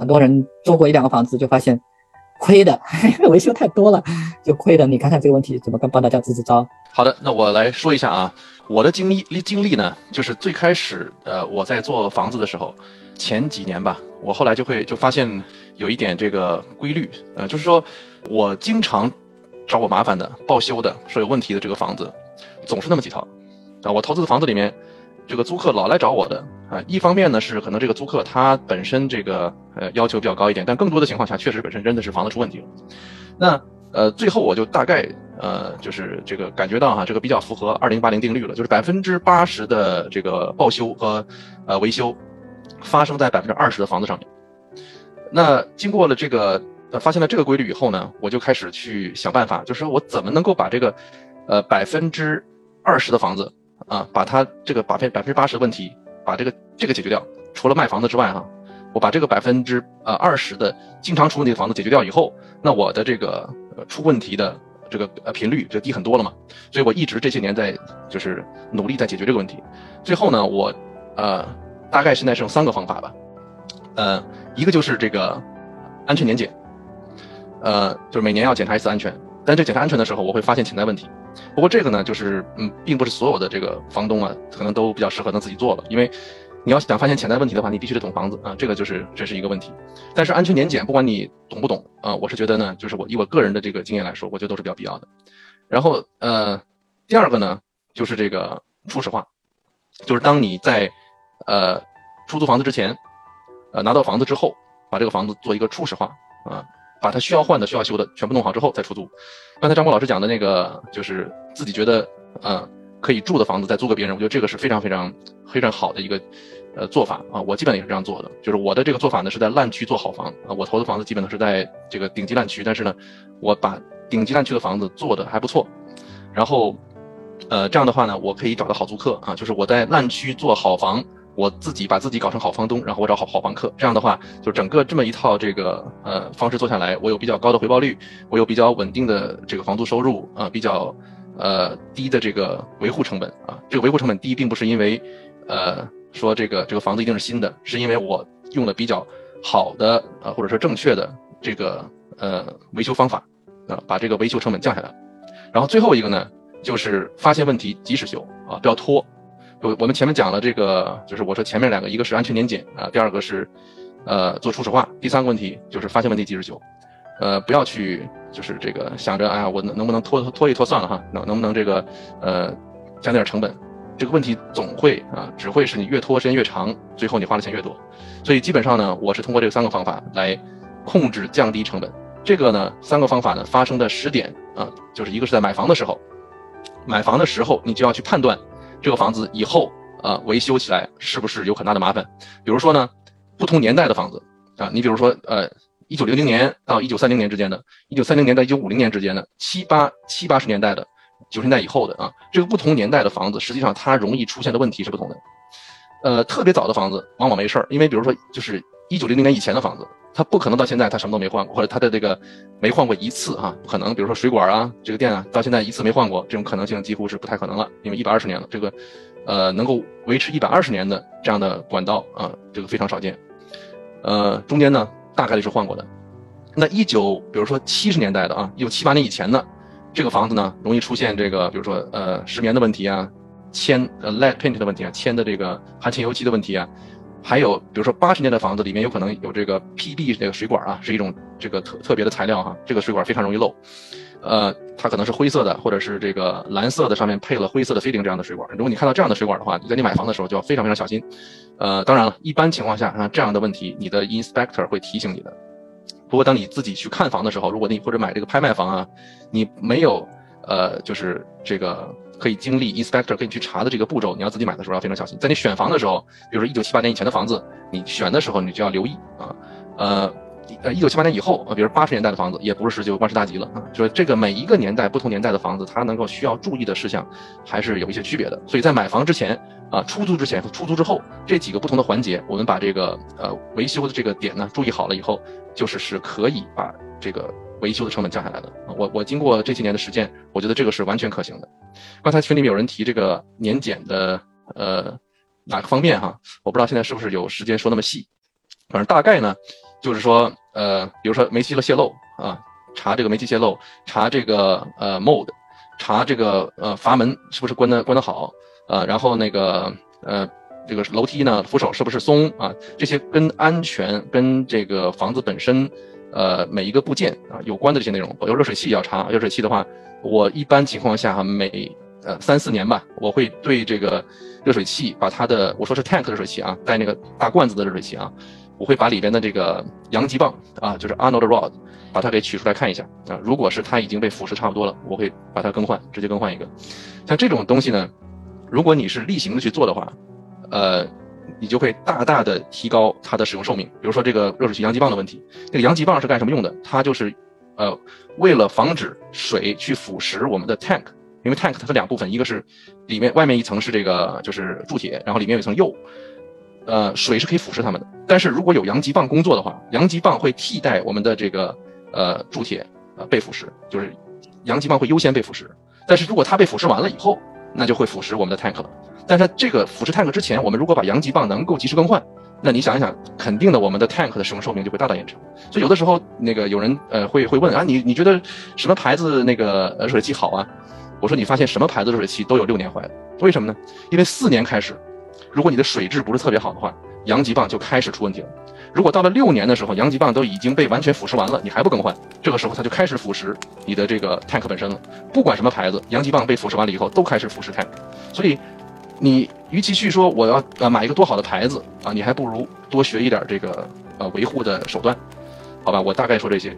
很多人做过一两个房子就发现亏的，维修太多了就亏的。你看看这个问题怎么跟帮大家支支招？好的，那我来说一下啊，我的经历经历呢，就是最开始呃我在做房子的时候，前几年吧，我后来就会就发现有一点这个规律，呃，就是说我经常找我麻烦的、报修的、说有问题的这个房子，总是那么几套啊，我投资的房子里面。这个租客老来找我的啊，一方面呢是可能这个租客他本身这个呃要求比较高一点，但更多的情况下确实本身真的是房子出问题了。那呃最后我就大概呃就是这个感觉到哈，这个比较符合二零八零定律了，就是百分之八十的这个报修和呃维修发生在百分之二十的房子上面。那经过了这个呃发现了这个规律以后呢，我就开始去想办法，就是说我怎么能够把这个呃百分之二十的房子。啊，把它这个百分百分之八十的问题，把这个这个解决掉。除了卖房子之外，哈，我把这个百分之呃二十的经常出问题的房子解决掉以后，那我的这个出问题的这个呃频率就低很多了嘛。所以我一直这些年在就是努力在解决这个问题。最后呢，我呃大概现在是用三个方法吧，呃，一个就是这个安全年检，呃，就是每年要检查一次安全。但这检查安全的时候，我会发现潜在问题。不过这个呢，就是嗯，并不是所有的这个房东啊，可能都比较适合能自己做了。因为你要想发现潜在问题的话，你必须得懂房子啊，这个就是这是一个问题。但是安全年检，不管你懂不懂啊，我是觉得呢，就是我以我个人的这个经验来说，我觉得都是比较必要的。然后呃，第二个呢，就是这个初始化，就是当你在呃出租房子之前，呃拿到房子之后，把这个房子做一个初始化啊。把它需要换的、需要修的全部弄好之后再出租。刚才张波老师讲的那个，就是自己觉得，呃，可以住的房子再租给别人，我觉得这个是非常非常非常好的一个，呃，做法啊。我基本也是这样做的，就是我的这个做法呢是在烂区做好房啊。我投的房子基本都是在这个顶级烂区，但是呢，我把顶级烂区的房子做的还不错，然后，呃，这样的话呢，我可以找到好租客啊。就是我在烂区做好房。我自己把自己搞成好房东，然后我找好好房客，这样的话，就整个这么一套这个呃方式做下来，我有比较高的回报率，我有比较稳定的这个房租收入啊，比较呃低的这个维护成本啊。这个维护成本低，并不是因为呃说这个这个房子一定是新的，是因为我用了比较好的呃或者说正确的这个呃维修方法啊，把这个维修成本降下来。然后最后一个呢，就是发现问题及时修啊，不要拖。我我们前面讲了这个，就是我说前面两个，一个是安全年检啊，第二个是，呃，做初始化，第三个问题就是发现问题及时修，呃，不要去就是这个想着，哎呀，我能能不能拖拖一拖算了哈，能能不能这个呃降点成本，这个问题总会啊，只会是你越拖时间越长，最后你花的钱越多，所以基本上呢，我是通过这三个方法来控制降低成本。这个呢，三个方法呢发生的时点啊，就是一个是在买房的时候，买房的时候你就要去判断。这个房子以后啊维修起来是不是有很大的麻烦？比如说呢，不同年代的房子啊，你比如说呃，一九零零年到一九三零年之间的，一九三零年到一九五零年之间的，七八七八十年代的，九十年代以后的啊，这个不同年代的房子，实际上它容易出现的问题是不同的。呃，特别早的房子往往没事儿，因为比如说就是一九零零年以前的房子。它不可能到现在它什么都没换过，或者它的这个没换过一次哈，不可能。比如说水管啊，这个电啊，到现在一次没换过，这种可能性几乎是不太可能了。因为一百二十年了，这个，呃，能够维持一百二十年的这样的管道啊，这个非常少见。呃，中间呢大概率是换过的。那一九，比如说七十年代的啊，一九七八年以前的这个房子呢，容易出现这个，比如说呃失眠的问题啊，铅呃 lead paint 的问题啊，铅的这个含铅油漆的问题啊。还有，比如说八十年的房子里面有可能有这个 PB 这个水管啊，是一种这个特特别的材料哈，这个水管非常容易漏，呃，它可能是灰色的，或者是这个蓝色的，上面配了灰色的飞灵这样的水管。如果你看到这样的水管的话，你在你买房的时候就要非常非常小心。呃，当然了，一般情况下啊，这样的问题你的 inspector 会提醒你的。不过当你自己去看房的时候，如果你或者买这个拍卖房啊，你没有呃，就是这个。可以经历 inspector 可以去查的这个步骤，你要自己买的时候要非常小心。在你选房的时候，比如说一九七八年以前的房子，你选的时候你就要留意啊。呃，呃，一九七八年以后啊，比如八十年代的房子，也不是十九万事大吉了啊。就是这个每一个年代不同年代的房子，它能够需要注意的事项还是有一些区别的。所以在买房之前啊，出租之前和出租之后这几个不同的环节，我们把这个呃维修的这个点呢注意好了以后，就是是可以把这个。维修的成本降下来的我我经过这些年的实践，我觉得这个是完全可行的。刚才群里面有人提这个年检的呃哪个方面哈，我不知道现在是不是有时间说那么细，反正大概呢，就是说，呃，比如说煤气的泄漏啊，查这个煤气泄漏，查这个呃 mode，查这个呃阀门是不是关的关的好，啊，然后那个呃这个楼梯呢扶手是不是松啊，这些跟安全跟这个房子本身呃每一个部件啊有关的这些内容，有热水器要查，热水器的话，我一般情况下哈每呃三四年吧，我会对这个热水器把它的我说是 tank 热水器啊，带那个大罐子的热水器啊。我会把里边的这个阳极棒啊，就是 Arnold rod，把它给取出来看一下啊。如果是它已经被腐蚀差不多了，我会把它更换，直接更换一个。像这种东西呢，如果你是例行的去做的话，呃，你就会大大的提高它的使用寿命。比如说这个热水器阳极棒的问题，这个阳极棒是干什么用的？它就是，呃，为了防止水去腐蚀我们的 tank，因为 tank 它是两部分，一个是里面外面一层是这个就是铸铁，然后里面有一层釉。呃，水是可以腐蚀它们的，但是如果有阳极棒工作的话，阳极棒会替代我们的这个呃铸铁呃被腐蚀，就是阳极棒会优先被腐蚀。但是如果它被腐蚀完了以后，那就会腐蚀我们的 tank 了。但是这个腐蚀 tank 之前，我们如果把阳极棒能够及时更换，那你想一想，肯定的我们的 tank 的使用寿命就会大大延长。所以有的时候那个有人呃会会问啊，你你觉得什么牌子那个热水器好啊？我说你发现什么牌子热水器都有六年坏的，为什么呢？因为四年开始。如果你的水质不是特别好的话，阳极棒就开始出问题了。如果到了六年的时候，阳极棒都已经被完全腐蚀完了，你还不更换，这个时候它就开始腐蚀你的这个 tank 本身了。不管什么牌子，阳极棒被腐蚀完了以后，都开始腐蚀 tank。所以，你与其去说我要呃买一个多好的牌子啊，你还不如多学一点这个呃维护的手段，好吧？我大概说这些。